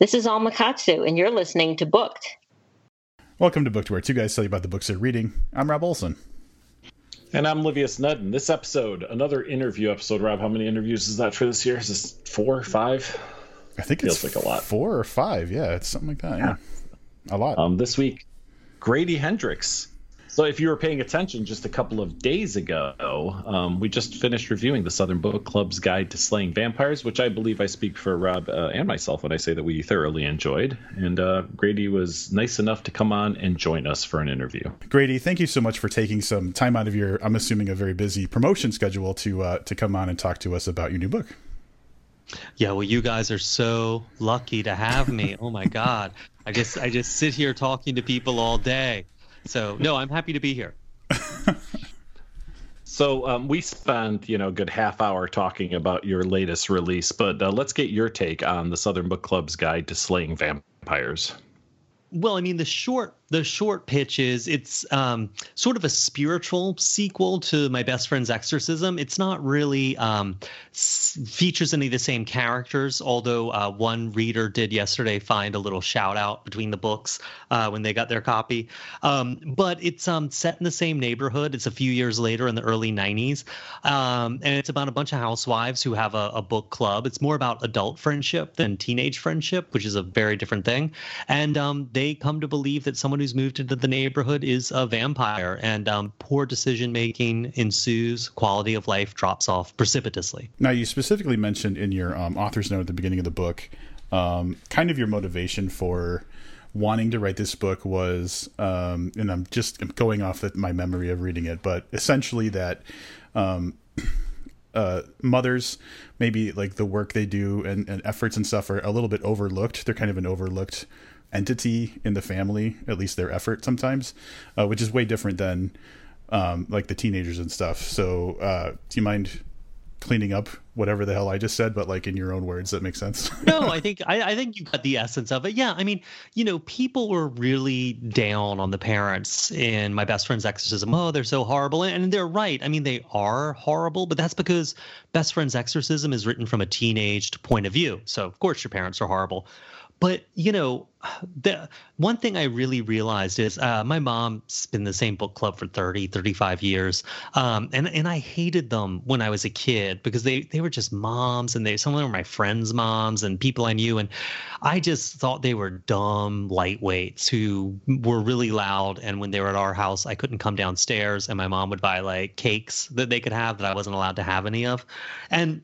This is Alma Katsu, and you're listening to Booked. Welcome to Booked, where two guys tell you about the books they're reading. I'm Rob Olson. And I'm Livius Nedin. This episode, another interview episode. Rob, how many interviews is that for this year? Is this four, or five? I think it's Feels like a lot. four or five. Yeah, it's something like that. Yeah, a lot. Um, this week, Grady Hendrix. So, if you were paying attention just a couple of days ago, um, we just finished reviewing the Southern Book Club's Guide to Slaying Vampires, which I believe I speak for Rob uh, and myself when I say that we thoroughly enjoyed. And uh, Grady was nice enough to come on and join us for an interview. Grady, thank you so much for taking some time out of your, I'm assuming, a very busy promotion schedule to uh, to come on and talk to us about your new book. Yeah, well, you guys are so lucky to have me. oh my God, I just I just sit here talking to people all day. So no, I'm happy to be here. So um, we spent, you know, a good half hour talking about your latest release, but uh, let's get your take on the Southern Book Club's Guide to Slaying Vampires. Well, I mean, the short the short pitch is it's um, sort of a spiritual sequel to my best friend's exorcism. It's not really um, s- features any of the same characters, although uh, one reader did yesterday find a little shout out between the books uh, when they got their copy. Um, but it's um, set in the same neighborhood. It's a few years later in the early '90s, um, and it's about a bunch of housewives who have a, a book club. It's more about adult friendship than teenage friendship, which is a very different thing. And um, they come to believe that someone who's moved into the neighborhood is a vampire, and um, poor decision making ensues. Quality of life drops off precipitously. Now, you specifically mentioned in your um, author's note at the beginning of the book, um, kind of your motivation for wanting to write this book was, um, and I'm just going off the, my memory of reading it, but essentially that um, uh, mothers, maybe like the work they do and, and efforts and stuff are a little bit overlooked. They're kind of an overlooked entity in the family, at least their effort sometimes, uh, which is way different than um, like the teenagers and stuff. So, uh, do you mind cleaning up whatever the hell I just said, but like in your own words, that makes sense? no, I think I, I think you got the essence of it. Yeah, I mean, you know, people were really down on the parents in my best friend's exorcism. Oh, they're so horrible, and they're right. I mean, they are horrible, but that's because best friend's exorcism is written from a teenaged point of view. So of course your parents are horrible. But you know, the one thing I really realized is uh, my mom's been the same book club for 30, 35 years. Um, and, and I hated them when I was a kid because they, they were just moms and they, some of them were my friends' moms and people I knew. And I just thought they were dumb lightweights who were really loud. And when they were at our house, I couldn't come downstairs and my mom would buy like cakes that they could have that I wasn't allowed to have any of. And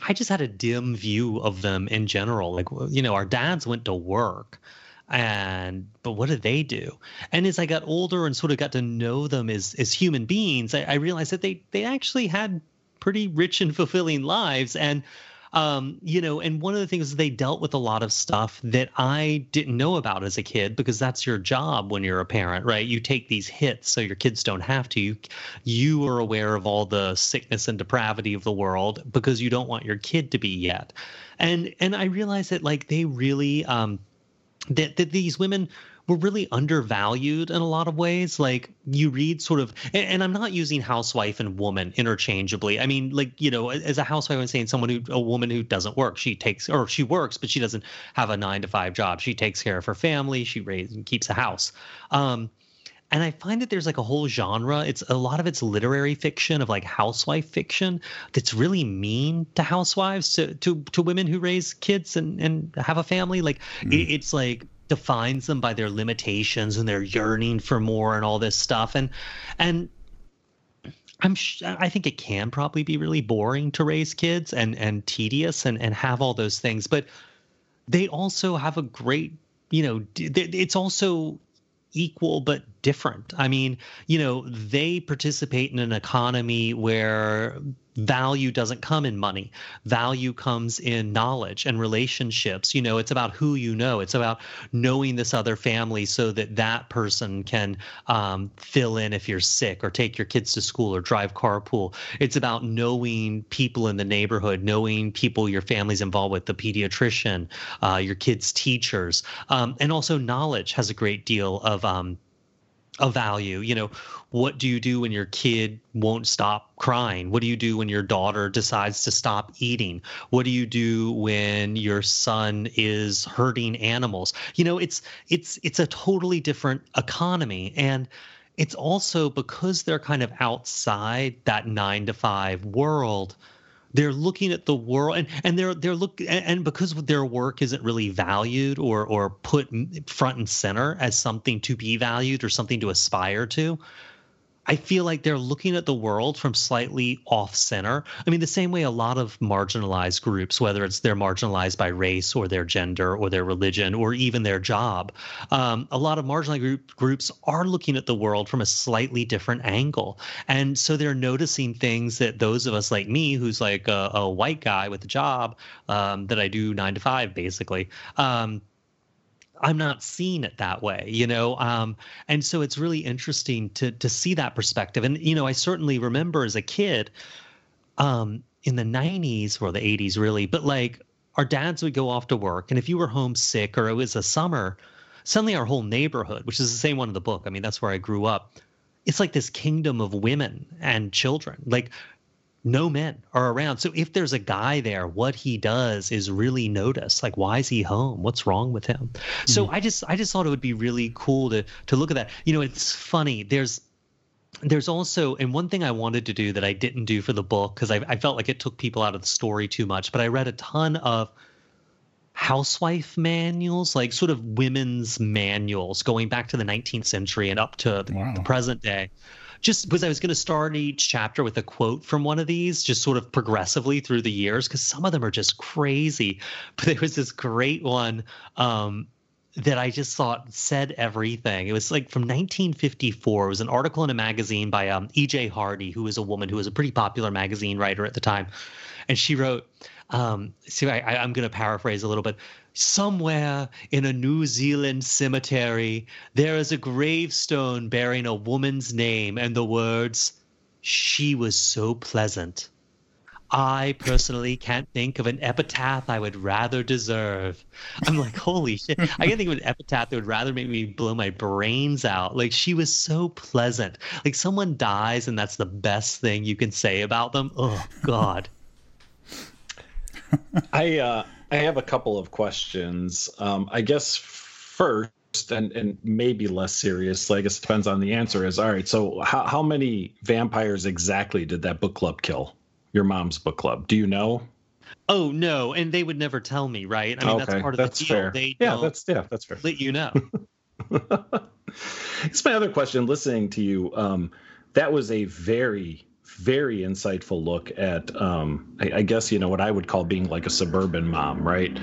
I just had a dim view of them in general. Like, you know, our dads went to work and but what did they do and as i got older and sort of got to know them as as human beings i, I realized that they they actually had pretty rich and fulfilling lives and um, you know, and one of the things they dealt with a lot of stuff that I didn't know about as a kid because that's your job when you're a parent, right? You take these hits so your kids don't have to. You, you are aware of all the sickness and depravity of the world because you don't want your kid to be yet. And and I realized that like they really um that that these women were really undervalued in a lot of ways. Like you read sort of, and, and, I'm not using housewife and woman interchangeably. I mean, like you know, as a housewife, I'm saying someone who, a woman who doesn't work, she takes or she works, but she doesn't have a nine to five job. She takes care of her family. She raises and keeps a house. Um, and I find that there's like a whole genre. It's a lot of it's literary fiction of like housewife fiction that's really mean to housewives, to to to women who raise kids and and have a family. Like mm. it, it's like defines them by their limitations and their yearning for more and all this stuff. And and I'm sh- I think it can probably be really boring to raise kids and and tedious and and have all those things. But they also have a great you know it's also equal but different. I mean, you know, they participate in an economy where value doesn't come in money. Value comes in knowledge and relationships. You know, it's about who you know. It's about knowing this other family so that that person can um, fill in if you're sick or take your kids to school or drive carpool. It's about knowing people in the neighborhood, knowing people your family's involved with, the pediatrician, uh, your kids' teachers, um, and also knowledge has a great deal of um, a value. You know, what do you do when your kid won't stop crying? What do you do when your daughter decides to stop eating? What do you do when your son is hurting animals? You know, it's it's it's a totally different economy and it's also because they're kind of outside that 9 to 5 world they're looking at the world and, and they're they're look and, and because their work isn't really valued or or put front and center as something to be valued or something to aspire to I feel like they're looking at the world from slightly off center. I mean, the same way a lot of marginalized groups, whether it's they're marginalized by race or their gender or their religion or even their job, um, a lot of marginalized group, groups are looking at the world from a slightly different angle. And so they're noticing things that those of us like me, who's like a, a white guy with a job um, that I do nine to five, basically. Um, I'm not seeing it that way, you know. Um, and so it's really interesting to to see that perspective. And you know, I certainly remember as a kid, um, in the '90s or the '80s, really, but like our dads would go off to work, and if you were homesick or it was a summer, suddenly our whole neighborhood, which is the same one in the book, I mean, that's where I grew up. It's like this kingdom of women and children. Like no men are around. So if there's a guy there, what he does is really notice. Like, why is he home? What's wrong with him? Mm-hmm. So I just I just thought it would be really cool to to look at that. You know, it's funny. There's there's also and one thing i wanted to do that i didn't do for the book because I, I, felt like it took people out of the story too much but i read a ton of housewife manuals like sort of women's manuals going back to the 19th century and up to wow. the present day just because I was going to start each chapter with a quote from one of these, just sort of progressively through the years, because some of them are just crazy. But there was this great one um, that I just thought said everything. It was like from 1954. It was an article in a magazine by um, E.J. Hardy, who was a woman who was a pretty popular magazine writer at the time. And she wrote, um, see, I, I'm going to paraphrase a little bit somewhere in a New Zealand cemetery, there is a gravestone bearing a woman's name and the words, She was so pleasant. I personally can't think of an epitaph I would rather deserve. I'm like, holy shit. I can't think of an epitaph that would rather make me blow my brains out. Like, she was so pleasant. Like, someone dies and that's the best thing you can say about them. Oh, God. I, uh, I have a couple of questions. Um, I guess first, and, and maybe less serious, I guess it depends on the answer, is all right, so how, how many vampires exactly did that book club kill? Your mom's book club. Do you know? Oh no, and they would never tell me, right? I mean, okay. that's part of that's the deal. Fair. They yeah, that's yeah, that's fair. Let you know. it's my other question. Listening to you, um, that was a very very insightful look at um I, I, guess you know what i would call being like a suburban mom right?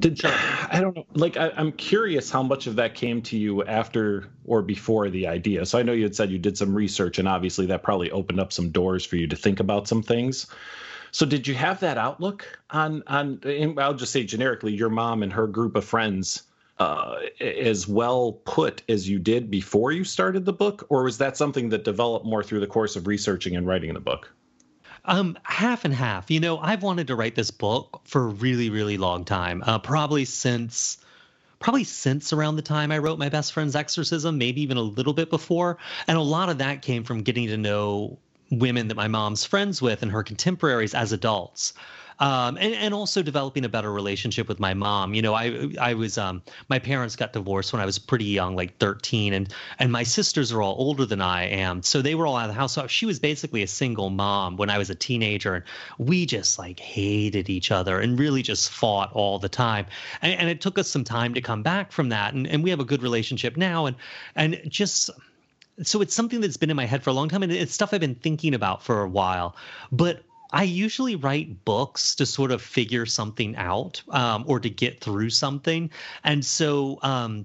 Did i don't know. like I, i'm curious how much of that came to you after or before the idea. So i know you had said you did some research and obviously that probably opened up some doors for you to think about some things. So did you have that outlook on on i'll just say generically your mom and her group of friends uh, as well put as you did before you started the book, or was that something that developed more through the course of researching and writing the book? Um, half and half. You know, I've wanted to write this book for a really, really long time. Uh, probably since, probably since around the time I wrote my best friend's exorcism, maybe even a little bit before. And a lot of that came from getting to know women that my mom's friends with and her contemporaries as adults um, and and also developing a better relationship with my mom. You know, I I was um, my parents got divorced when I was pretty young, like 13, and and my sisters are all older than I am, so they were all out of the house. So she was basically a single mom when I was a teenager, and we just like hated each other and really just fought all the time. And, and it took us some time to come back from that, and and we have a good relationship now, and and just so it's something that's been in my head for a long time and it's stuff I've been thinking about for a while. But I usually write books to sort of figure something out um, or to get through something. And so, um,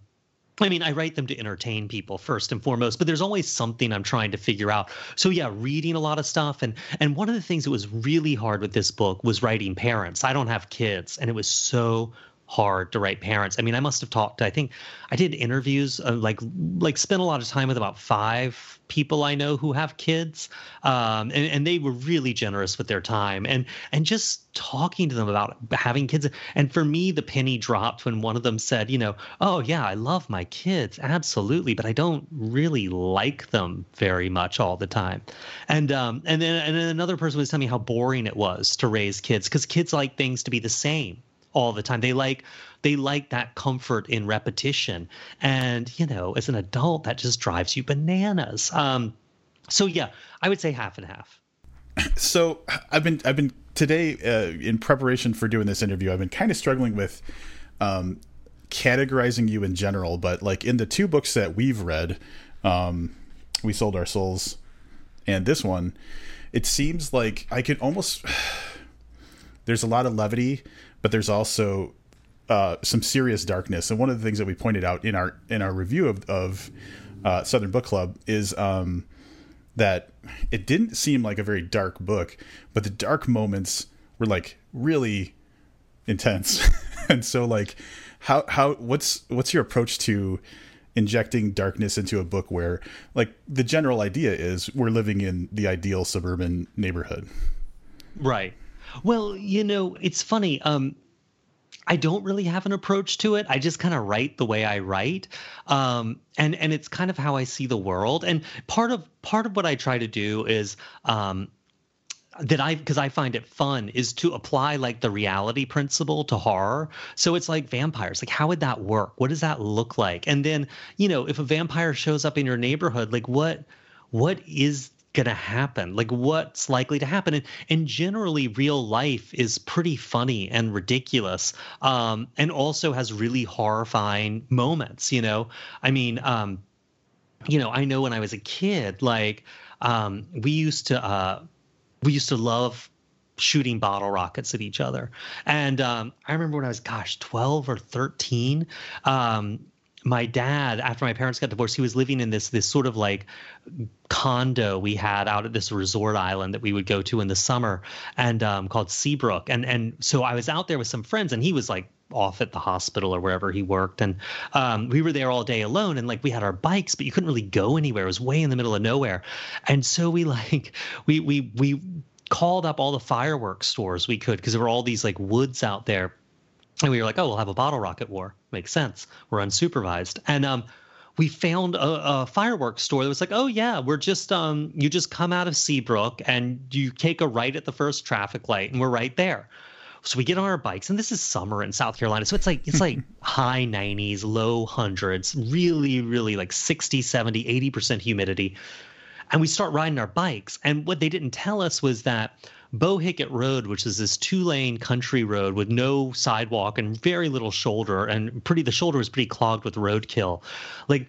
I mean, I write them to entertain people first and foremost, but there's always something I'm trying to figure out. So yeah, reading a lot of stuff and and one of the things that was really hard with this book was writing parents. I don't have kids, and it was so hard to write parents. I mean, I must have talked I think I did interviews, uh, like, like spent a lot of time with about five people I know who have kids. Um, and, and they were really generous with their time and, and just talking to them about having kids. And for me, the penny dropped when one of them said, you know, oh yeah, I love my kids. Absolutely. But I don't really like them very much all the time. And, um, and then, and then another person was telling me how boring it was to raise kids because kids like things to be the same all the time. They like they like that comfort in repetition. And, you know, as an adult, that just drives you bananas. Um, so yeah, I would say half and half. So I've been I've been today uh, in preparation for doing this interview. I've been kind of struggling with um, categorizing you in general, but like in the two books that we've read, um, we sold our souls, and this one, it seems like I could almost. There's a lot of levity, but there's also uh, some serious darkness. And one of the things that we pointed out in our in our review of, of uh, Southern Book Club is um, that it didn't seem like a very dark book, but the dark moments were like really intense. and so, like, how how what's what's your approach to injecting darkness into a book where like the general idea is we're living in the ideal suburban neighborhood right well you know it's funny um I don't really have an approach to it. I just kind of write the way I write, um, and and it's kind of how I see the world. And part of part of what I try to do is um, that I because I find it fun is to apply like the reality principle to horror. So it's like vampires. Like how would that work? What does that look like? And then you know if a vampire shows up in your neighborhood, like what what is going to happen? Like, what's likely to happen? And, and generally, real life is pretty funny and ridiculous, um, and also has really horrifying moments. You know, I mean, um, you know, I know when I was a kid, like um, we used to uh, we used to love shooting bottle rockets at each other. And um, I remember when I was, gosh, 12 or 13, um, my dad after my parents got divorced he was living in this this sort of like condo we had out at this resort island that we would go to in the summer and um, called seabrook. And and so i was out there with some friends and he was like off at the hospital or wherever he worked. And um, we were there all day alone and like we had our bikes but you couldn't really go anywhere. It was way in the middle of nowhere. And so we like we we we called up all the fireworks stores we could because there were all these like woods out there. And we were like, oh, we'll have a bottle rocket war. Makes sense. We're unsupervised. And um, we found a, a, fireworks store that was like, oh yeah, we're just um, you just come out of Seabrook and you take a right at the first traffic light, and we're right there. So we get on our bikes, and this is summer in South Carolina, so it's like it's like high 90s, low hundreds, really, really like 60, 70, 80 percent humidity. And we start riding our bikes, and what they didn't tell us was that Bohicket Road, which is this two lane country road with no sidewalk and very little shoulder, and pretty the shoulder was pretty clogged with roadkill. Like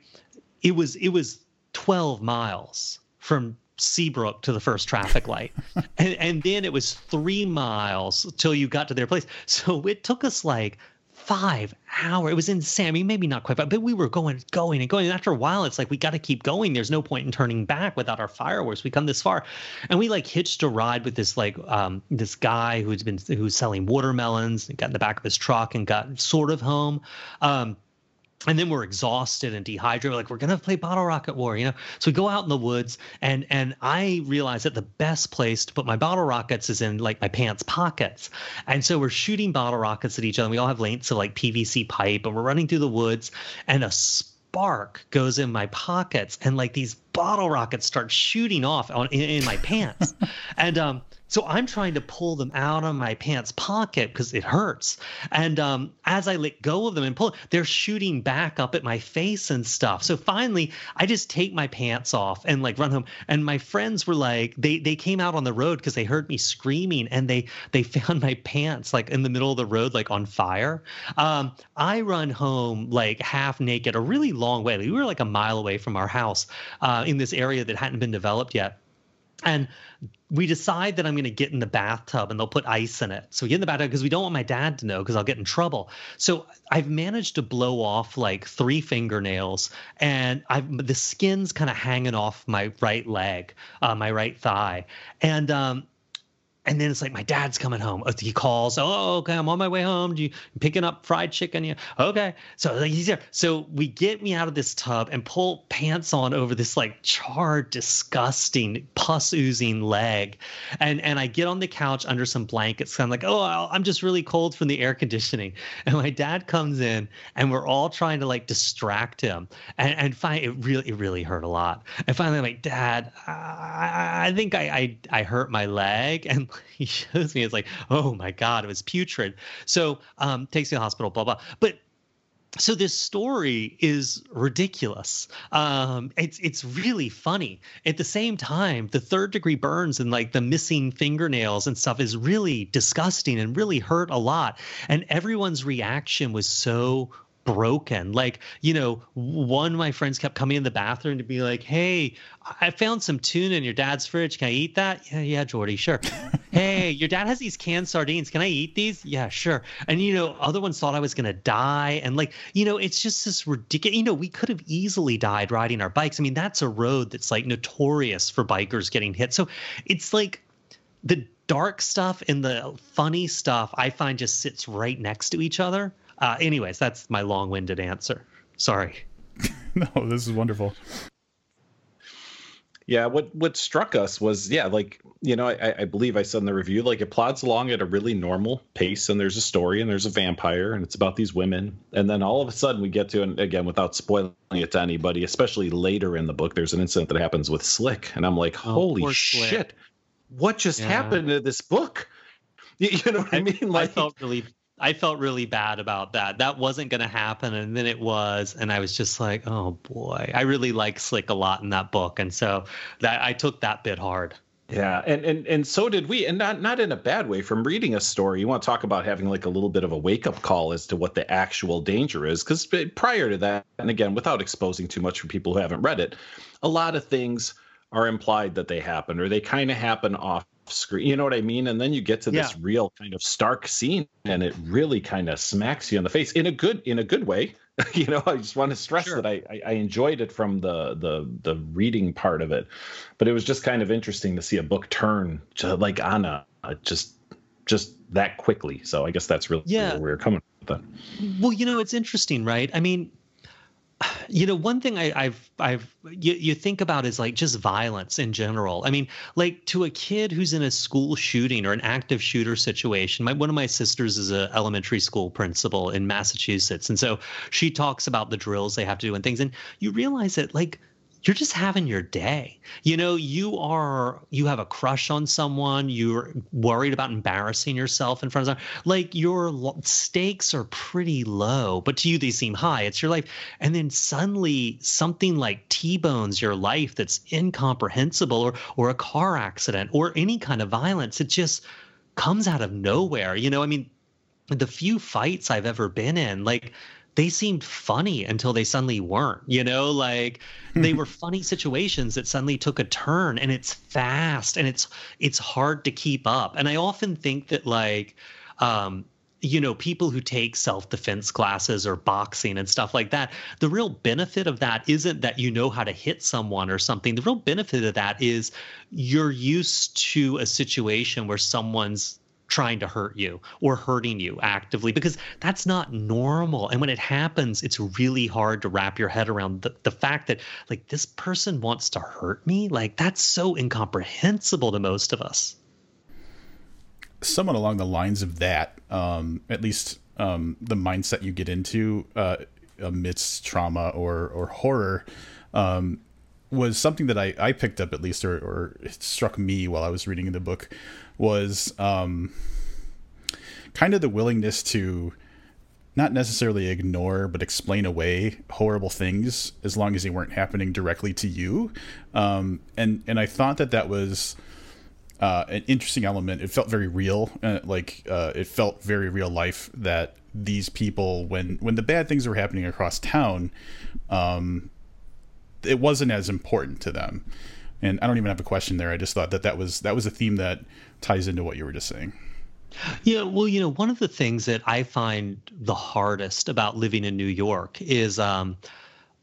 it was it was 12 miles from Seabrook to the first traffic light. and, and then it was three miles till you got to their place. So it took us like five hours. It was insane. I mean, maybe not quite, but, but we were going, going and going. And after a while, it's like we got to keep going. There's no point in turning back without our fireworks. We come this far, and we like hitched a ride with this like um this guy who's been who's selling watermelons. And got in the back of his truck and got sort of home. Um, and then we're exhausted and dehydrated. We're like, we're gonna play Bottle Rocket War, you know. So we go out in the woods, and and I realize that the best place to put my bottle rockets is in like my pants pockets. And so we're shooting bottle rockets at each other. We all have lengths of like PVC pipe, and we're running through the woods, and a spark goes in my pockets, and like these bottle rockets start shooting off on in, in my pants, and um so I'm trying to pull them out of my pants pocket because it hurts. And um, as I let go of them and pull, they're shooting back up at my face and stuff. So finally, I just take my pants off and like run home. And my friends were like, they they came out on the road because they heard me screaming and they they found my pants like in the middle of the road, like on fire. Um, I run home like half naked, a really long way. We were like a mile away from our house uh, in this area that hadn't been developed yet and we decide that I'm going to get in the bathtub and they'll put ice in it. So we get in the bathtub because we don't want my dad to know because I'll get in trouble. So I've managed to blow off like three fingernails and I've the skin's kind of hanging off my right leg, uh, my right thigh. And um, and then it's like my dad's coming home. Uh, he calls. Oh, okay, I'm on my way home. Do you picking up fried chicken? Yeah, okay. So like he's there. So we get me out of this tub and pull pants on over this like charred, disgusting, pus oozing leg, and and I get on the couch under some blankets. I'm like, oh, I'm just really cold from the air conditioning. And my dad comes in, and we're all trying to like distract him, and and find it really it really hurt a lot. And finally, I'm like, Dad, I, I think I, I I hurt my leg, and he shows me it's like oh my god it was putrid so um takes me to the hospital blah blah but so this story is ridiculous. Um, it's it's really funny. At the same time, the third degree burns and like the missing fingernails and stuff is really disgusting and really hurt a lot. And everyone's reaction was so broken. Like, you know, one of my friends kept coming in the bathroom to be like, Hey, I found some tuna in your dad's fridge. Can I eat that? Yeah, yeah, Jordy, sure. hey, your dad has these canned sardines. Can I eat these? Yeah, sure. And, you know, other ones thought I was going to die. And, like, you know, it's just this ridiculous, you know, we could have easily died riding our bikes. I mean, that's a road that's like notorious for bikers getting hit. So it's like the dark stuff and the funny stuff I find just sits right next to each other uh, anyways, that's my long-winded answer. Sorry. no, this is wonderful. Yeah, what what struck us was yeah, like you know, I, I believe I said in the review, like it plods along at a really normal pace, and there's a story, and there's a vampire, and it's about these women, and then all of a sudden we get to, and again, without spoiling it to anybody, especially later in the book, there's an incident that happens with Slick, and I'm like, oh, holy shit, what just yeah. happened to this book? You, you know what I, I mean? Like, I felt really I felt really bad about that. That wasn't going to happen, and then it was, and I was just like, "Oh boy!" I really like Slick a lot in that book, and so that I took that bit hard. Yeah, and and and so did we, and not not in a bad way. From reading a story, you want to talk about having like a little bit of a wake up call as to what the actual danger is, because prior to that, and again, without exposing too much for people who haven't read it, a lot of things are implied that they happen, or they kind of happen off screen. You know what I mean? And then you get to this yeah. real kind of stark scene, and it really kind of smacks you in the face in a good in a good way. you know, I just want to stress sure. that I, I, I enjoyed it from the the the reading part of it, but it was just kind of interesting to see a book turn to like on a, a just just that quickly. So I guess that's really yeah. where we're coming with that. Well, you know, it's interesting, right? I mean, you know one thing I, have i've you, you think about is like just violence in general. I mean like to a kid who's in a school shooting or an active shooter situation my, one of my sisters is a elementary school principal in massachusetts and so she talks about the drills they have to do and things and you realize that like you're just having your day. You know, you are you have a crush on someone, you're worried about embarrassing yourself in front of them. Like your stakes are pretty low, but to you they seem high. It's your life. And then suddenly something like T-bones your life that's incomprehensible or or a car accident or any kind of violence. It just comes out of nowhere. You know, I mean, the few fights I've ever been in, like they seemed funny until they suddenly weren't you know? Like they were funny situations that suddenly took a turn and it's fast and it's it's hard to keep up. And i often think that like um you know people who take self-defense classes or boxing and stuff like that the real benefit of that isn't that you know how to hit someone or something. The real benefit of that is you're used to a situation where someone's trying to hurt you or hurting you actively because that's not normal. And when it happens it's really hard to wrap your head around the, the fact that like this person wants to hurt me? Like that's so incomprehensible to most of us. Somewhat along the lines of that um, at least um, the mindset you get into uh, amidst trauma or or horror um, was something that I, I picked up at least or, or struck me while I was reading the book was um, kind of the willingness to not necessarily ignore but explain away horrible things as long as they weren't happening directly to you. Um, and and I thought that that was uh, an interesting element. It felt very real uh, like uh, it felt very real life that these people when when the bad things were happening across town um, it wasn't as important to them. And I don't even have a question there. I just thought that that was that was a theme that ties into what you were just saying. Yeah, well, you know, one of the things that I find the hardest about living in New York is um,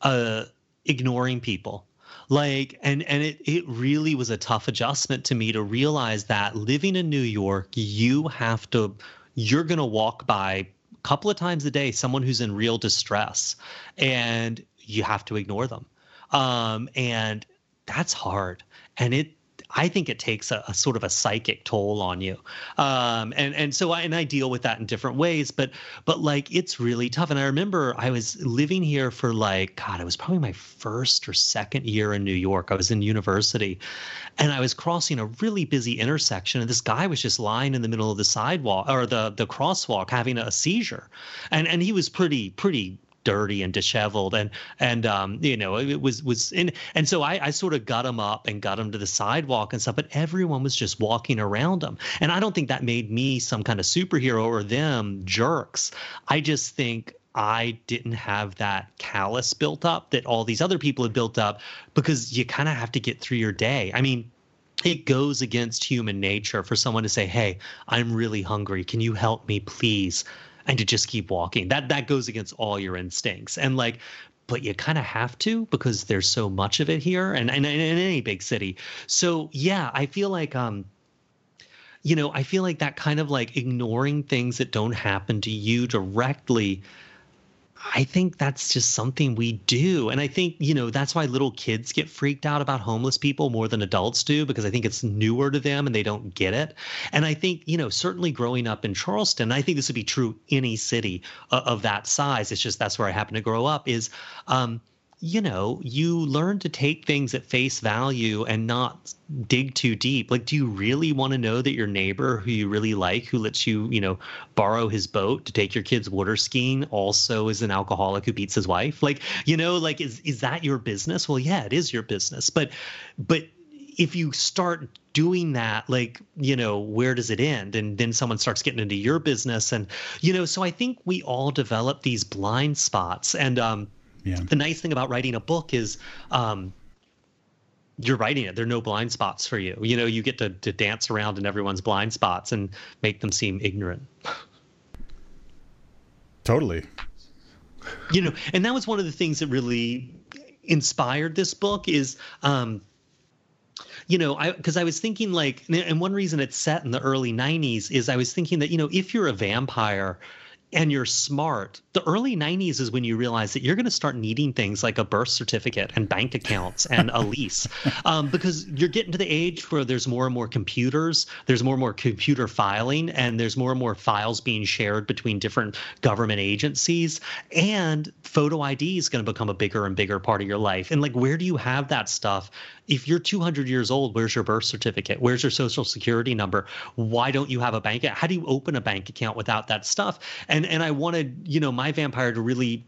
uh, ignoring people. like and and it it really was a tough adjustment to me to realize that living in New York you have to you're going to walk by a couple of times a day someone who's in real distress and you have to ignore them um, and that's hard and it I think it takes a, a, sort of a psychic toll on you. Um, and and so I and I deal with that in different ways, but but like it's really tough. And I remember I was living here for like God, it was probably my first or second year in New York. I was in university, and I was crossing a really busy intersection, and this guy was just lying in the middle of the sidewalk or the the crosswalk having a seizure, and and he was pretty pretty dirty and disheveled and and um you know it was was in and so I, I sort of got him up and got him to the sidewalk and stuff but everyone was just walking around him and i don't think that made me some kind of superhero or them jerks i just think I didn't have that callus built up that all these other people had built up because you kind of have to get through your day. I mean, it goes against human nature for someone to say, Hey, I'm really hungry. Can you help me, please? And to just keep walking. That that goes against all your instincts. And like but you kind of have to because there's so much of it here and, and, in any big city. So yeah, I feel like um you know, I feel like that kind of like ignoring things that don't happen to you directly I think that's just something we do. And I think, you know, that's why little kids get freaked out about homeless people more than adults do, because I think it's newer to them and they don't get it. And I think, you know, certainly growing up in Charleston, I think this would be true any city of that size. It's just that's where I happen to grow up is, um, you know, you learn to take things at face value and not dig too deep. Like, do you really want to know that your neighbor who you really like, who lets you, you know, borrow his boat to take your kids water skiing, also is an alcoholic who beats his wife? Like, you know, like is is that your business? Well, yeah, it is your business. But but if you start doing that like you know where does it end and then someone starts getting into your business and you know so i think we all develop these blind spots and um yeah. The nice thing about writing a book is um, you're writing it. There are no blind spots for you. You know, you get to, to dance around in everyone's blind spots and make them seem ignorant. Totally. You know, and that was one of the things that really inspired this book is um, you know, I because I was thinking like, and one reason it's set in the early '90s is I was thinking that you know, if you're a vampire, and you're smart, the early 90s is when you realize that you're going to start needing things like a birth certificate and bank accounts and a lease um, because you're getting to the age where there's more and more computers, there's more and more computer filing, and there's more and more files being shared between different government agencies. And photo ID is going to become a bigger and bigger part of your life. And like, where do you have that stuff? If you're 200 years old, where's your birth certificate? Where's your social security number? Why don't you have a bank? Account? How do you open a bank account without that stuff? And and and I wanted you know my vampire to really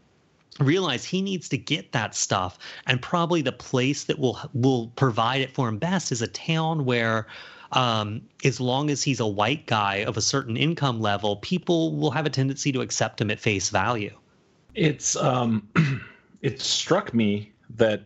realize he needs to get that stuff and probably the place that will will provide it for him best is a town where um, as long as he's a white guy of a certain income level people will have a tendency to accept him at face value it's um it struck me that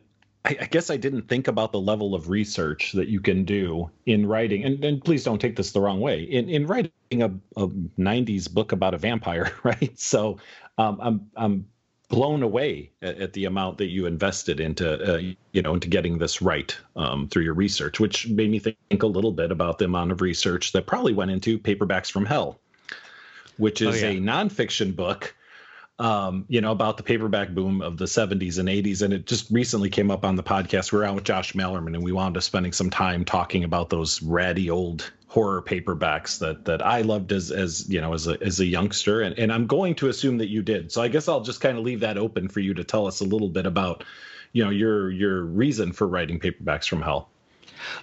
I, I, guess I didn't think about the level of research that you can do in writing. And, and please don't take this the wrong way. In in writing a, a '90s book about a vampire, right? So um, I'm I'm blown away at, at, the amount that you invested into uh, you know into getting this right um, through your research, which made me think a little bit about the amount of research that probably went into Paperbacks from Hell, which is oh, yeah. a nonfiction book um, you know, about the paperback boom of the 70s and 80s. And it just recently came up on the podcast. We were out with Josh Malerman and we wound up spending some time talking about those ratty old horror paperbacks that that I loved as as you know as a as a youngster and, and I'm going to assume that you did. So I guess I'll just kind of leave that open for you to tell us a little bit about you know your your reason for writing paperbacks from hell.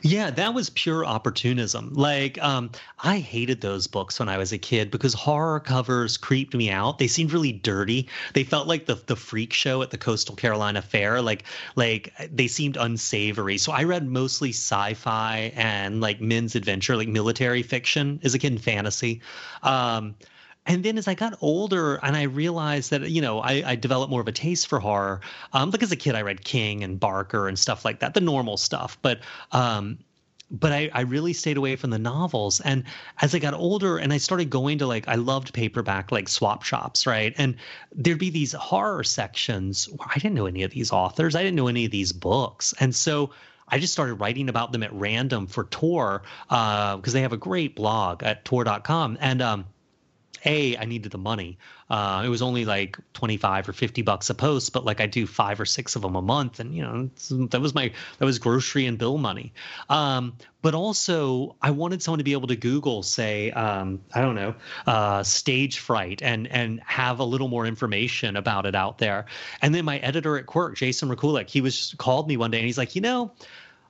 Yeah, that was pure opportunism. Like, um, I hated those books when I was a kid because horror covers creeped me out. They seemed really dirty. They felt like the the freak show at the Coastal Carolina Fair. Like, like they seemed unsavory. So I read mostly sci-fi and like men's adventure, like military fiction as a kid and fantasy. Um, and then as I got older and I realized that, you know, I, I developed more of a taste for horror. Um, like as a kid, I read King and Barker and stuff like that, the normal stuff. But um, but I, I really stayed away from the novels. And as I got older and I started going to like, I loved paperback, like swap shops, right? And there'd be these horror sections where I didn't know any of these authors, I didn't know any of these books. And so I just started writing about them at random for Tor because uh, they have a great blog at Tor.com. And um, a, I needed the money. Uh, it was only like 25 or 50 bucks a post, but like I do five or six of them a month. And, you know, that was my, that was grocery and bill money. Um, but also I wanted someone to be able to Google, say, um, I don't know, uh, stage fright and, and have a little more information about it out there. And then my editor at Quirk, Jason Rekulak, he was called me one day and he's like, you know,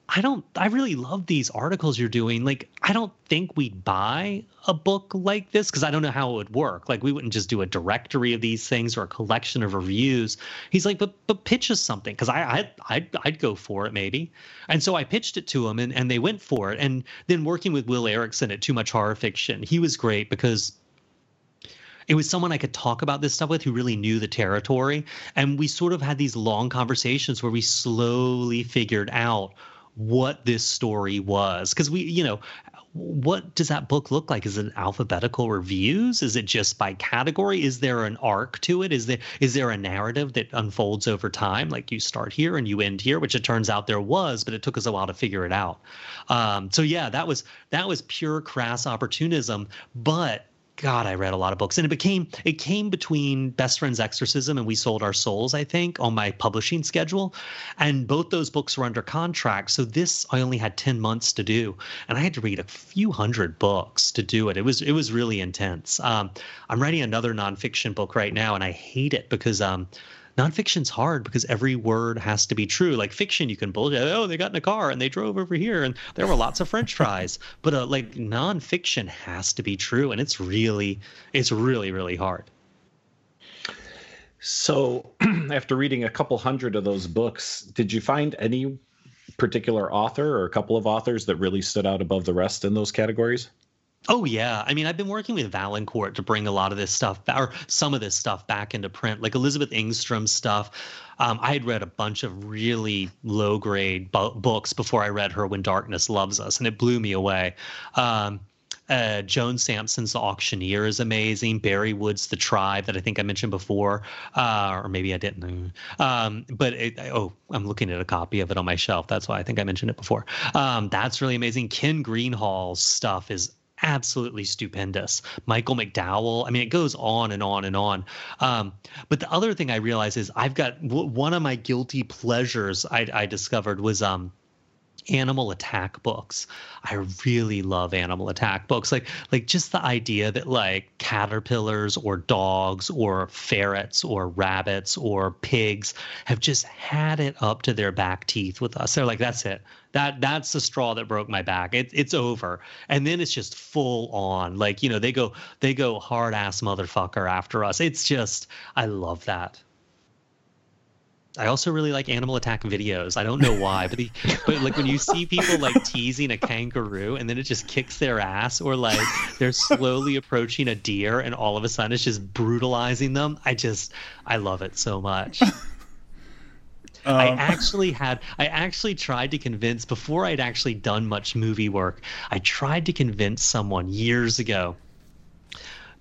I don't I really love these articles you're doing. Like I don't think we'd buy a book like this because I don't know how it would work. Like we wouldn't just do a directory of these things or a collection of reviews. He's like, but but pitch us something because I I'd, I'd I'd go for it maybe. And so I pitched it to him and and they went for it. And then working with Will Erickson at Too Much Horror Fiction, he was great because it was someone I could talk about this stuff with who really knew the territory. And we sort of had these long conversations where we slowly figured out what this story was. Because we you know what does that book look like? Is it alphabetical reviews? Is it just by category? Is there an arc to it? Is there is there a narrative that unfolds over time? Like you start here and you end here which it turns out there was but it took us a while to figure it out. Um, so yeah that was that was pure crass opportunism but God, I read a lot of books, and it became it came between Best Friends Exorcism and We Sold Our Souls, I think, on my publishing schedule, and both those books were under contract. So this I only had ten months to do, and I had to read a few hundred books to do it. It was it was really intense. Um, I'm writing another nonfiction book right now, and I hate it because um, nonfiction's hard because every word has to be true. Like fiction, you can bullshit. Oh, they got in a car and they drove over here and there were lots of French fries. But uh, like nonfiction has to be true, and it's really, it's really, really hard. So, after reading a couple hundred of those books, did you find any particular author or a couple of authors that really stood out above the rest in those categories? Oh yeah, I mean, I've been working with Valancourt to bring a lot of this stuff, or some of this stuff, back into print. Like Elizabeth Engstrom stuff. Um, I had read a bunch of really low grade bu- books before I read her When Darkness Loves Us, and it blew me away. Um, uh, Joan Samson's The Auctioneer is amazing. Bari Wood's The Tribe that I think I mentioned before, uh, or maybe I didn't. Um, but it, oh, I'm looking at a copy of it on my shelf. That's why I think I mentioned it before. Um, that's really amazing. Ken Greenhall's stuff is absolutely stupendous. Michael McDowell. I mean, it goes on and on and on. Um, but the other thing I realize is I've got w- one of my guilty pleasures I, I discovered was um, animal attack books. I really love animal attack books. Like like just the idea that like caterpillars or dogs or ferrets or rabbits or pigs have just had it up to their back teeth with us. They're like, that's it. That that's the straw that broke my back. It, it's over. And then it's just full on. Like, you know, they go they go hard ass motherfucker after us. It's just I love that. I also really like animal attack videos. I don't know why, but the, but like when you see people like teasing a kangaroo and then it just kicks their ass, or like they're slowly approaching a deer and all of a sudden it's just brutalizing them. I just I love it so much. Um, I actually had I actually tried to convince before I'd actually done much movie work. I tried to convince someone years ago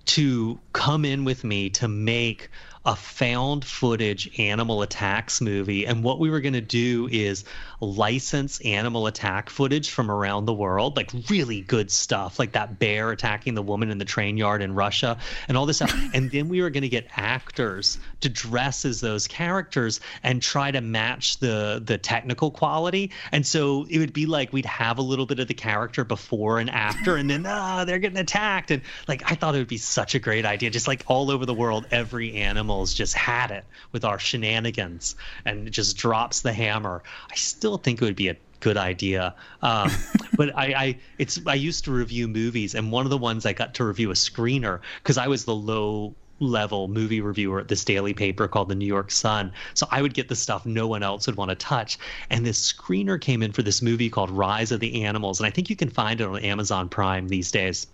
to come in with me to make a found footage animal attacks movie. And what we were going to do is license animal attack footage from around the world, like really good stuff, like that bear attacking the woman in the train yard in Russia and all this stuff. and then we were going to get actors to dress as those characters and try to match the the technical quality. And so it would be like we'd have a little bit of the character before and after, and then ah, they're getting attacked. And like I thought it would be such a great idea, just like all over the world, every animal just had it with our shenanigans and just drops the hammer. I still think it would be a good idea. Um, but I, I, it's I used to review movies, and one of the ones I got to review a screener because I was the low level movie reviewer at this daily paper called the New York Sun. So I would get the stuff no one else would want to touch. And this screener came in for this movie called Rise of the Animals, and I think you can find it on Amazon Prime these days.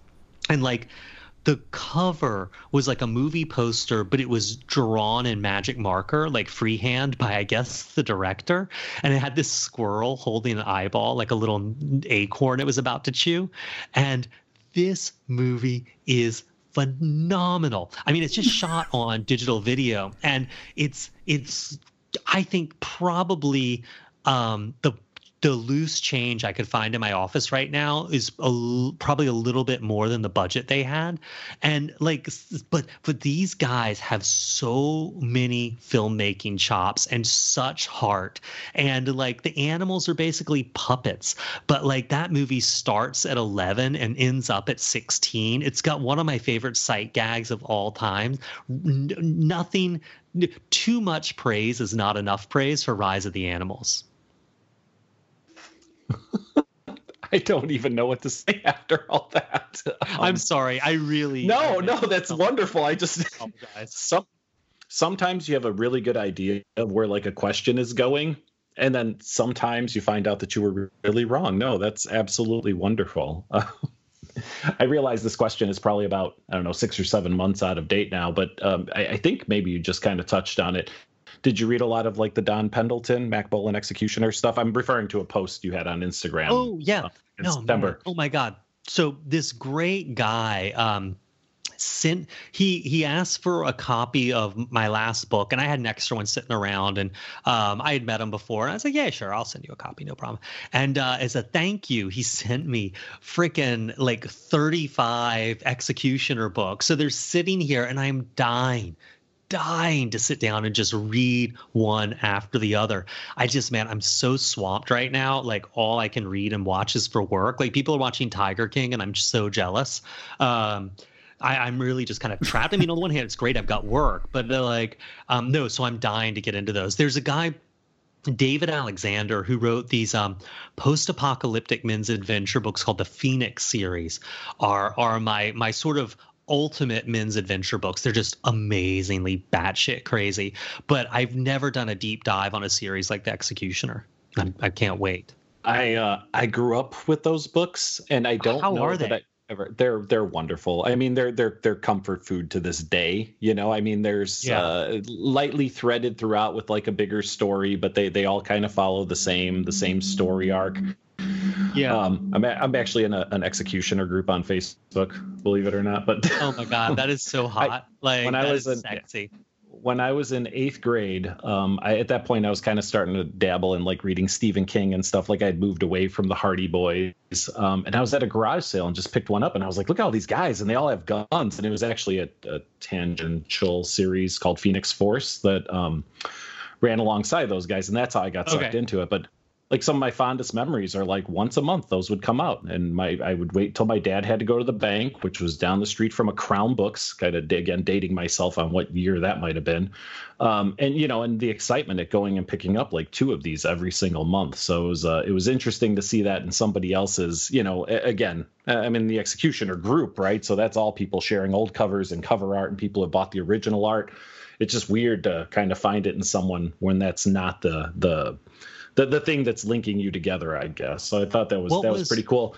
And like the cover was like a movie poster, but it was drawn in magic marker, like freehand by I guess the director, and it had this squirrel holding an eyeball, like a little acorn it was about to chew, and this movie is phenomenal. I mean, it's just shot on digital video, and it's it's I think probably um, the the loose change I could find in my office right now is probably a little bit more than the budget they had. And like, but, but these guys have so many filmmaking chops and such heart. And like, the animals are basically puppets, but like, that movie starts at 11 and ends up at 16. It's got one of my favorite sight gags of all time. N- nothing, too much praise is not enough praise for Rise of the Animals. I don't even know what to say after all that. Um, I'm sorry. I really No, I no, that's wonderful. I just some sometimes you have a really good idea of where like a question is going and then sometimes you find out that you were really wrong. No, that's absolutely wonderful. Uh, I realize this question is probably about I don't know six or seven months out of date now, but um, I, I, think maybe you just kind of touched on it. Did you read a lot of like the Don Pendleton, Mack Bolan Executioner stuff? I'm referring to a post you had on Instagram. Oh yeah, uh, in no, September. Man. Oh my God! So this great guy. Um, sent he he asked for a copy of my last book and i had an extra one sitting around and um, i had met him before and i was like yeah sure i'll send you a copy no problem and uh, as a thank you he sent me freaking like 35 executioner books so they're sitting here and i'm dying dying to sit down and just read one after the other. I just, man, I'm so swamped right now. Like all I can read and watch is for work. Like people are watching Tiger King, and I'm so jealous. Um, I, am really just kind of trapped. I mean, on the one hand, it's great I've got work, but they're like, um, no, so I'm dying to get into those. There's a guy David Alexander, who wrote these um, post-apocalyptic men's adventure books called the Phoenix series, are are my my sort of ultimate men's adventure books. They're just amazingly batshit crazy. But I've never done a deep dive on a series like The Executioner. I'm, I can not wait. I uh, I grew up with those books, and I don't know How know are they? I They're they're wonderful. I mean, they're they're they're comfort food to this day. You know, I mean, there's yeah. uh, lightly threaded throughout with like a bigger story, but they they all kind of follow the same the same story arc. Yeah, um, I'm a, I'm actually in a, an executioner group on Facebook, believe it or not. But oh my god, that is so hot! I, like when I was in, sexy. When I was in eighth grade, um, I, at that point I was kind of starting to dabble in like reading Stephen King and stuff. Like I'd moved away from the Hardy Boys, um, and I was at a garage sale and just picked one up, and I was like, "Look at all these guys!" And they all have guns, and it was actually a, a tangential series called Phoenix Force that um, ran alongside those guys, and that's how I got sucked okay. into it. But like some of my fondest memories are like once a month those would come out. And my i would wait till my dad had to go to the bank which was down the street from a crown books. Kind of again dating myself on what year that might have been. Um, and you know and the excitement at going and picking up like two of these every single month. So it was uh, it was interesting to see that in somebody else's you know again i'm in the executioner group right? So that's all people sharing old covers and cover art and people have bought the original art. It's just weird to kind of find it in someone when that's not the the the the thing that's linking you together, I guess. So I thought that was what that was, was pretty cool.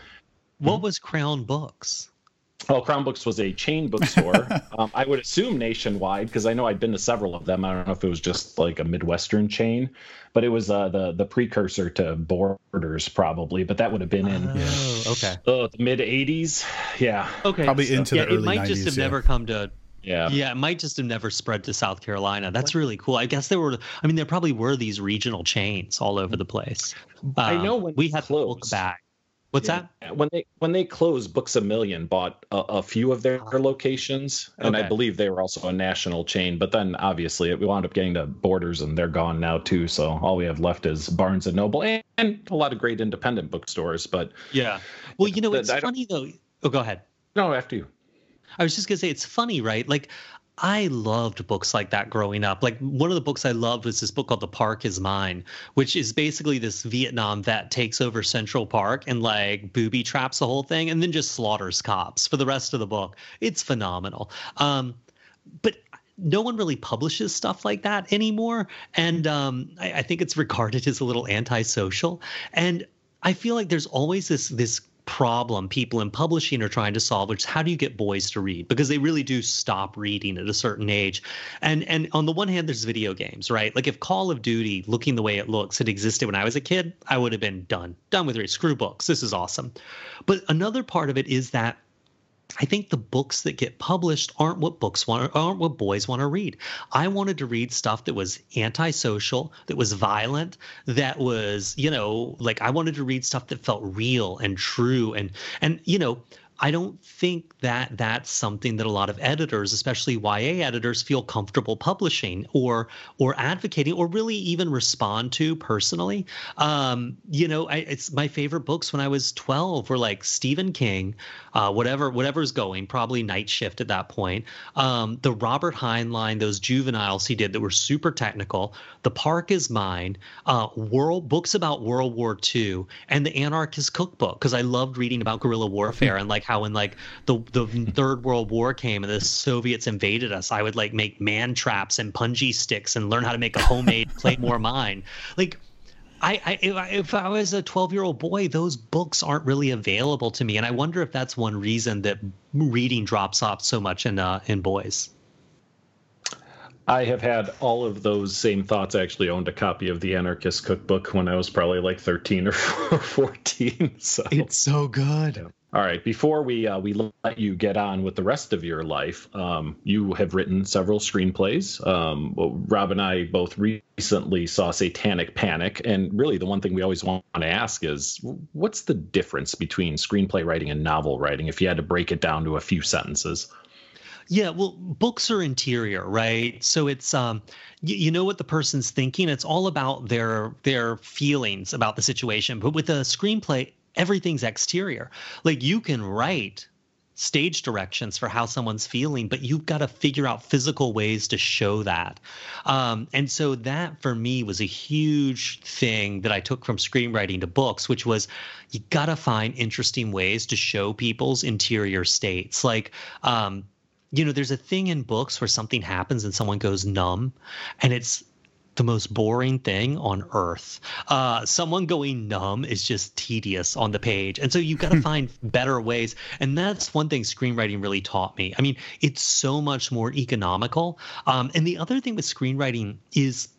What mm-hmm. was Crown Books? Well, Crown Books was a chain bookstore. um, I would assume nationwide because I know I'd been to several of them. I don't know if it was just like a Midwestern chain, but it was uh, the the precursor to Borders probably. But that would have been in oh, okay uh, the mid '80s. Yeah, okay, probably so, into yeah, the early It might 90s, just have yeah. never come to yeah. Yeah, it might just have never spread to South Carolina. That's really cool. I guess there were I mean there probably were these regional chains all over the place. Um, I know when we had closed. back. What's yeah. that? When they when they closed, Books a Million bought a, a few of their locations, and okay. I believe they were also a national chain. But then obviously it, we wound up getting to Borders, and they're gone now too. So all we have left is Barnes and Noble and, and a lot of great independent bookstores. But yeah, well, you know, it's funny though. Oh, go ahead. No, after you. I was just gonna say it's funny, right? Like I loved books like that growing up. Like one of the books I loved was this book called The Park Is Mine, which is basically this Vietnam vet takes over Central Park and like booby traps the whole thing and then just slaughters cops for the rest of the book. It's phenomenal. Um, but no one really publishes stuff like that anymore. And um, I, I think it's regarded as a little antisocial. And I feel like there's always this this problem people in publishing are trying to solve which is how do you get boys to read? Because they really do stop reading at a certain age. And and on the one hand there's video games right? Like if call of duty looking the way it looks had existed when i was a kid i would have been done. Done with it. Screw books. This is awesome. But another part of it is that I think the books that get published aren't what books want aren't what boys want to read. I wanted to read stuff that was antisocial, that was violent, that was, you know, like I wanted to read stuff that felt real and true and and you know, I don't think that that's something that a lot of editors, especially YA editors, feel comfortable publishing or or advocating or really even respond to personally. Um, you know, I, it's my favorite books when I was 12 were like Stephen King, uh, whatever whatever's going, probably Night Shift at that point. Um, the Robert Heinlein, those juveniles he did that were super technical. The Park is Mine, uh, world books about World War II, and the Anarchist Cookbook because I loved reading about guerrilla warfare and like how when like the the third world war came and the soviets invaded us i would like make man traps and punji sticks and learn how to make a homemade claymore mine like I, I if, I, if I was a 12 year old boy, those books aren't really available to me, and I wonder if that's one reason that reading drops off so much in uh, in boys. I have had all of those same thoughts. I actually owned a copy of the Anarchist Cookbook when I was probably like 13 or 14. So it's so good. Yeah. All right. Before we uh, we let you get on with the rest of your life, um, you have written several screenplays. Um, Rob and I both recently saw Satanic Panic, and really the one thing we always want to ask is, what's the difference between screenplay writing and novel writing? If you had to break it down to a few sentences. Yeah, well, books are interior, right? So it's um, you, you know what the person's thinking. It's all about their their feelings about the situation. But with a screenplay, everything's exterior. Like you can write stage directions for how someone's feeling, but you've got to figure out physical ways to show that. Um, and so that for me was a huge thing that I took from screenwriting to books, which was you got to find interesting ways to show people's interior states. Like, um, you know, there's a thing in books where something happens and someone goes numb, and it's the most boring thing on earth. Uh, someone going numb is just tedious on the page. And so you've got to find better ways. And that's one thing screenwriting really taught me. I mean, it's so much more economical. Um, and the other thing with screenwriting is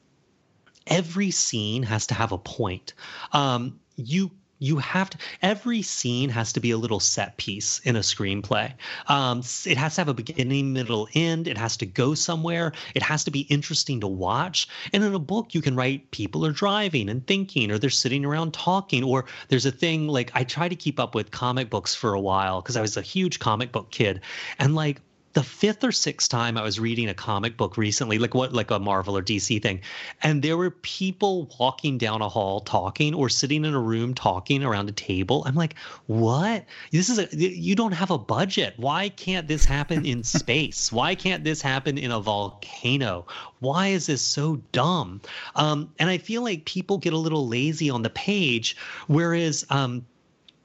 every scene has to have a point. Um, you you have to every scene has to be a little set piece in a screenplay. Um, it has to have a beginning middle end. It has to go somewhere. It has to be interesting to watch. And in a book you can write people are driving and thinking or they're sitting around talking or there's a thing like i try to keep up with comic books for a while because i was a huge comic book kid. And like the fifth or sixth time I was reading a comic book recently, like what, like a Marvel or DC thing, and there were people walking down a hall talking or sitting in a room talking around a table. I'm like, what? This is a, you don't have a budget. Why can't this happen in space? Why can't this happen in a volcano? Why is this so dumb? Um, and I feel like people get a little lazy on the page, whereas, um,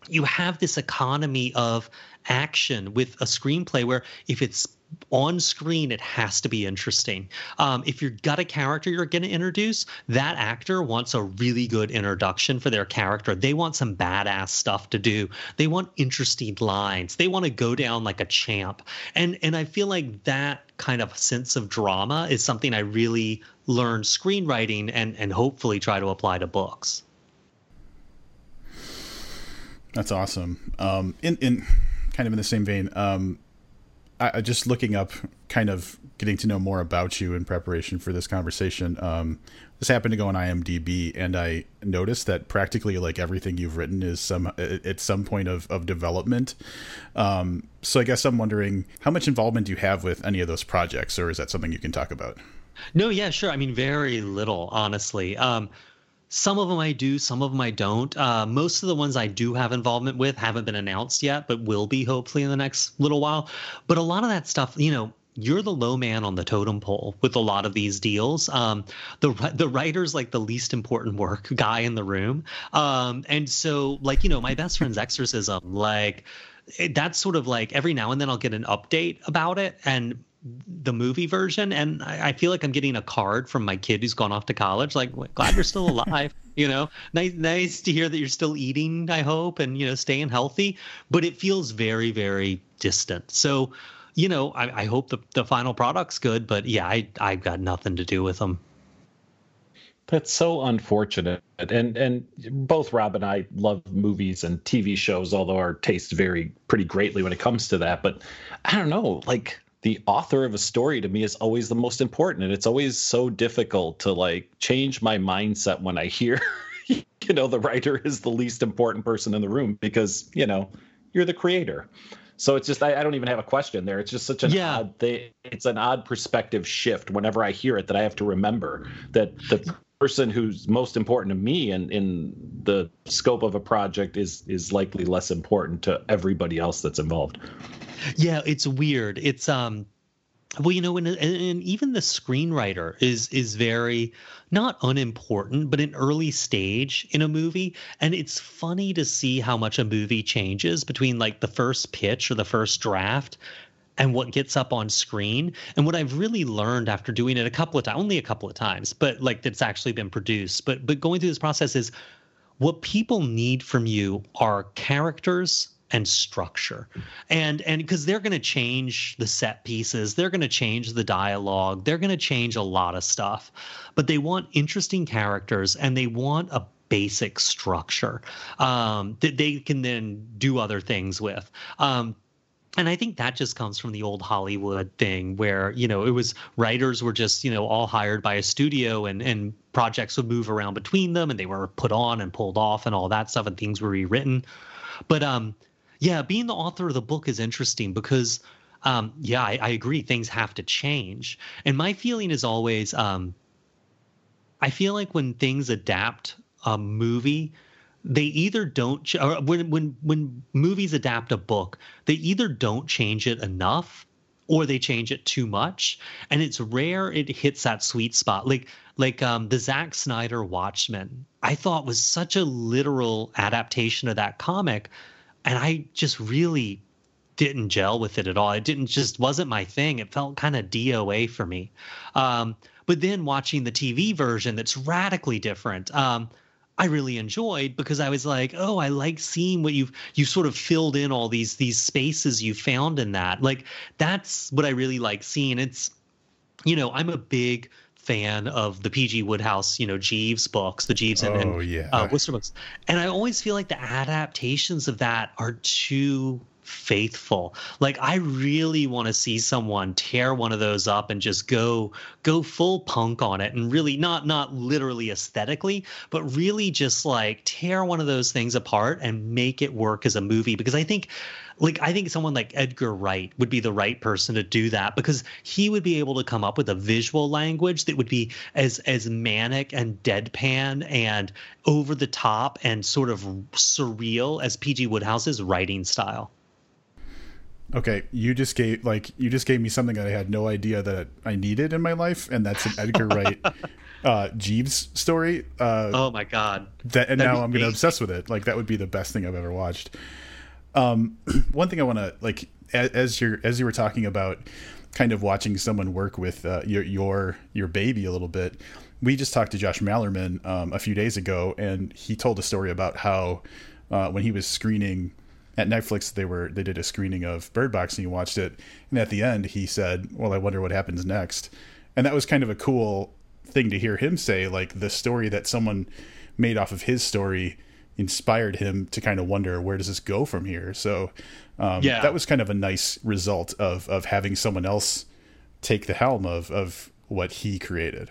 you have this economy of action with a screenplay where if it's on screen it has to be interesting. Um, if you've got a character you're going to introduce that actor wants a really good introduction for their character. They want some badass stuff to do. They want interesting lines. They want to go down like a champ. And and i feel like that kind of sense of drama is something i really learned screenwriting and and hopefully try to apply to books that's awesome um in in kind of in the same vein, um, I, just looking up, kind of getting to know more about you in preparation for this conversation. Um, this happened to go on IMDb, and I noticed that practically like everything you've written is some at some point of of development. Um, so I guess I'm wondering how much involvement do you have with any of those projects, or is that something you can talk about? No, yeah, sure. I mean, very little, honestly. Um, some of them I do, some of them I don't. Uh, most of the ones I do have involvement with haven't been announced yet, but will be hopefully in the next little while. But a lot of that stuff, you know, you're the low man on the totem pole with a lot of these deals. Um, the the writer's like the least important work guy in the room, um, and so like you know my best friend's exorcism, like that's sort of like every now and then I'll get an update about it, and the movie version, and I, I, feel like I'm getting a card from my kid who's gone off to college. Like, glad you're still alive. you know, nice, nice to hear that you're still eating. I hope, and you know, staying healthy. But it feels very, very distant. So, you know, I, I hope the the final product's good. But yeah, I I've got nothing to do with them. That's so unfortunate. And and both Rob and I love movies and TV shows, although our tastes vary pretty greatly when it comes to that. But I don't know, like the author of a story to me is always the most important and it's always so difficult to like change my mindset when i hear you know the writer is the least important person in the room because you know you're the creator. So it's just I, I don't even have a question there. It's just such an yeah. odd thing. It's an odd perspective shift whenever i hear it that i have to remember that the person who's most important to me and in the scope of a project is is likely less important to everybody else that's involved yeah, it's weird. It's um well, you know, and, and even the screenwriter is is very not unimportant, but an early stage in a movie. And it's funny to see how much a movie changes between like the first pitch or the first draft and what gets up on screen. And what I've really learned after doing it a couple of times, only a couple of times, but like that's actually been produced. But but going through this process is what people need from you are characters and structure and and because they're going to change the set pieces they're going to change the dialogue they're going to change a lot of stuff but they want interesting characters and they want a basic structure um, that they can then do other things with um, and I think that just comes from the old Hollywood thing where, you know, it was writers were just, you know, all hired by a studio and, and projects would move around between them and they were put on and pulled off and all that stuff and things were rewritten. But um, yeah, being the author of the book is interesting because, um, yeah, I, I, agree. Things have to change, and my feeling is always, um, I feel like when things adapt a movie, they either don't or when when when movies adapt a book, they either don't change it enough or they change it too much and it's rare it hits that sweet spot like like um the Zack Snyder Watchmen I thought was such a literal adaptation of that comic and I just really didn't gel with it at all. It didn't just wasn't my thing. It felt kind of DOA for me. Um, but then watching the TV version that's radically different, um, I really enjoyed because I was like, oh, I like seeing what you've you sort of filled in all these these spaces you found in that. Like that's what I really like seeing. It's you know, I'm a big fan of the PG Wodehouse, you know, Jeeves books, the Jeeves and, oh, and yeah. uh, Wooster books. And I always feel like the adaptations of that are too faithful. Like I really want to see someone tear one of those up and just go go full punk on it and really not not literally aesthetically, but really just like tear one of those things apart and make it work as a movie because I think like I think someone like Edgar Wright would be the right person to do that because he would be able to come up with a visual language that would be as as manic and deadpan and over the top and sort of surreal as PG Wodehouse's writing style. Okay, you just gave like you just gave me something that I had no idea that I needed in my life, and that's an Edgar Wright uh, Jeeves story. Uh, oh my god! That and That'd now I'm going to obsess with it. Like that would be the best thing I've ever watched. Um, one thing I want to like as, as you're as you were talking about kind of watching someone work with uh, your your your baby a little bit. We just talked to Josh Malerman um, a few days ago, and he told a story about how uh, when he was screening at Netflix they were they did a screening of Bird Box and he watched it and at the end he said, "Well, I wonder what happens next." And that was kind of a cool thing to hear him say like the story that someone made off of his story inspired him to kind of wonder where does this go from here. So um, yeah. that was kind of a nice result of of having someone else take the helm of of what he created.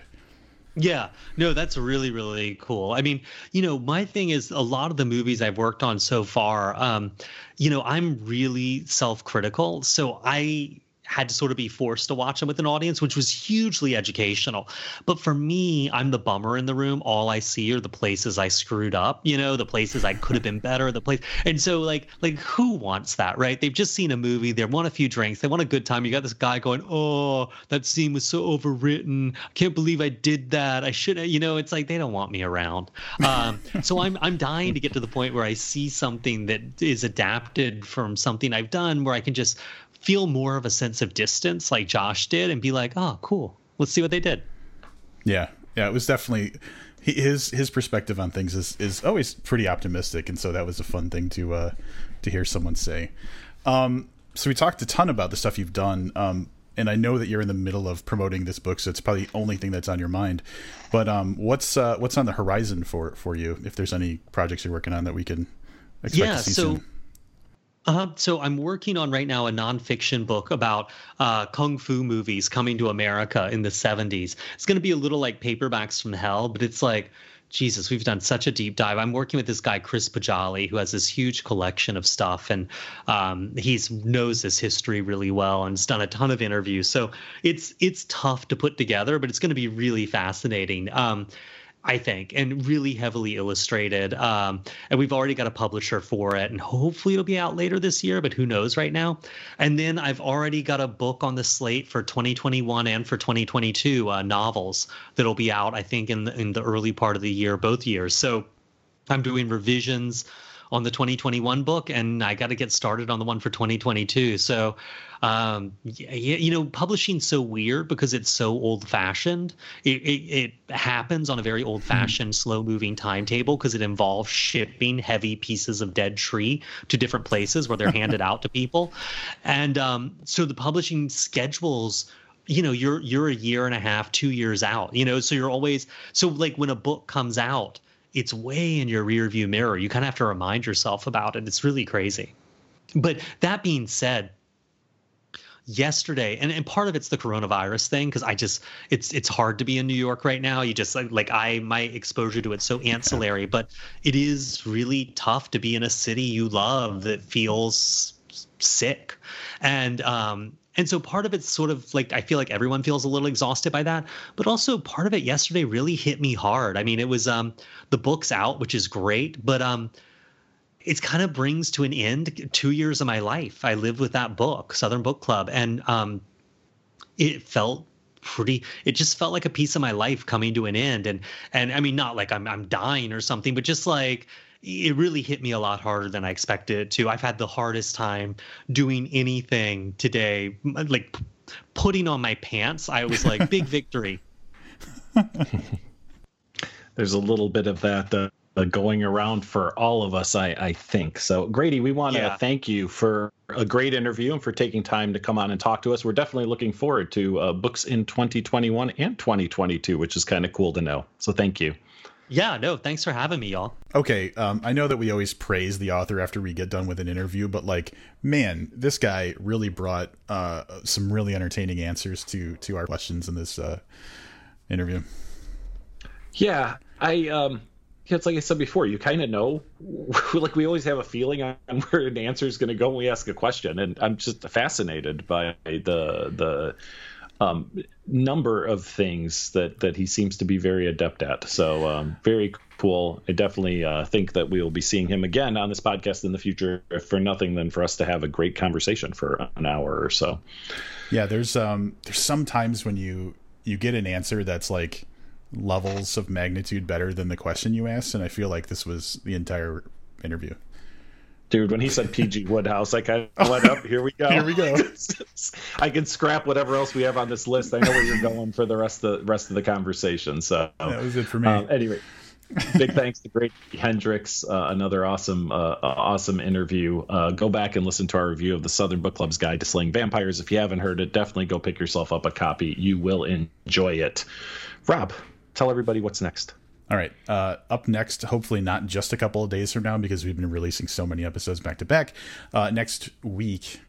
Yeah, no, that's really, really cool. I mean, you know, my thing is a lot of the movies I've worked on so far, um, you know, I'm really self critical. So I had to sort of be forced to watch them with an audience, which was hugely educational. But for me, I'm the bummer in the room. All I see are the places I screwed up, you know, the places I could have been better, the place. And so like like who wants that, right? They've just seen a movie, they want a few drinks, they want a good time. You got this guy going, "Oh, that scene was so overwritten. I can't believe I did that. I should have, you know, it's like they don't want me around. Um, so I'm I'm dying to get to the point where I see something that is adapted from something I've done where I can just feel more of a sense of distance like Josh did and be like, oh, cool. Let's see what they did. Yeah. Yeah. It was definitely his his perspective on things is, is always pretty optimistic. And so that was a fun thing to uh, to hear someone say. Um, so we talked a ton about the stuff you've done. Um, and I know that you're in the middle of promoting this book, so it's probably the only thing that's on your mind. But um, what's uh, what's on the horizon for for you? If there's any projects you're working on that we can expect yeah, to see so, soon. Uh, so I'm working on right now a nonfiction book about uh, kung fu movies coming to America in the 70s. It's going to be a little like paperbacks from hell, but it's like Jesus, we've done such a deep dive. I'm working with this guy Chris Poggiali, who has this huge collection of stuff, and um, he knows this history really well and has done a ton of interviews. So it's it's tough to put together, but it's going to be really fascinating. Um, I think, and really heavily illustrated. Um, and we've already got a publisher for it, and hopefully it'll be out later this year, but who knows right now. And then I've already got a book on the slate for 2021 and for 2022 uh, novels that'll be out, I think, in the, in the early part of the year, both years. So I'm doing revisions on the 2021 book, and I got to get started on the one for 2022. So, um, yeah, you know, publishing's so weird because it's so old fashioned. It, it, it, happens on a very old fashioned, slow moving timetable because it involves shipping heavy pieces of dead tree to different places where they're handed out to people. And um, so the publishing schedules you know you're you're a year and a half two years out you know so you're always so like when a book comes out it's way in your rear view mirror. You kind of have to remind yourself about it. It's really crazy. But that being said, yesterday and, and part of it's the coronavirus thing because i just it's it's hard to be in new york right now you just like like i my exposure to it's so ancillary but it is really tough to be in a city you love that feels sick and um and so part of it's sort of like I feel like everyone feels a little exhausted by that, but also part of it yesterday really hit me hard. I mean, it was um the book's out, which is great, but um it kind of brings to an end two years of my life. I lived with that book, Southern Book Club, and um it felt pretty it just felt like a piece of my life coming to an end and and I mean not like I'm I'm dying or something but just like it really hit me a lot harder than I expected it to. I've had the hardest time doing anything today, like putting on my pants. I was like, big victory. There's a little bit of that uh, going around for all of us, I, I think. So, Grady, we want to yeah. thank you for a great interview and for taking time to come on and talk to us. We're definitely looking forward to uh, books in 2021 and 2022, which is kind of cool to know. So, thank you. Yeah, no, thanks for having me, y'all. Okay, um, I know that we always praise the author after we get done with an interview, but like, man, this guy really brought uh, some really entertaining answers to to our questions in this uh, interview. Yeah, I um, it's like I said before, you kind of know, like we always have a feeling on where an answer is going to go when we ask a question, and I'm just fascinated by the the um, number of things that that he seems to be very adept at. So um, very cool. I definitely uh, think that we will be seeing him again on this podcast in the future, if for nothing than for us to have a great conversation for an hour or so. Yeah, there's um there's some times when you you get an answer that's like levels of magnitude better than the question you asked, and I feel like this was the entire interview dude when he said pg wodehouse i kind of went up here we go. Here we go. I can scrap whatever else we have on this list. I know where you're going for the rest of the rest of the conversation so. That was it for me. Um, anyway big thanks to Grady Hendrix uh, another awesome uh, awesome interview. Uh, go back and listen to our review of the southern book club's guide to slaying vampires. If you haven't heard it definitely go pick yourself up a copy. You will enjoy it. Rob tell everybody what's next all right. Uh, up next, hopefully not just a couple of days from now because we've been releasing so many episodes back to back. Uh, next week,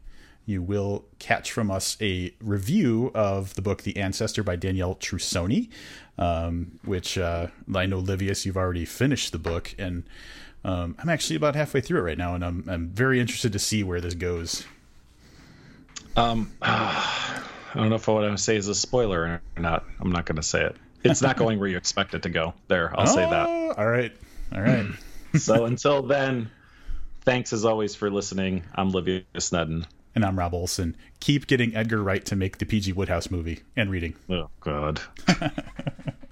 you will catch from us a review of the book The Ancestor by Danielle Trussoni, um, which uh, I know, Livius, you've already finished the book. And um, I'm actually about halfway through it right now. And I'm, I'm very interested to see where this goes. Um, I don't know if what I want to say is a spoiler or not. I'm not going to say it it's not going where you expect it to go. There, I'll oh, say that. Oh, all right, all right. so until then, thanks as always for listening. I'm Livius Nedin. And I'm Rob Olson. Keep getting Edgar Wright to make the PG Wodehouse movie and reading. Oh God.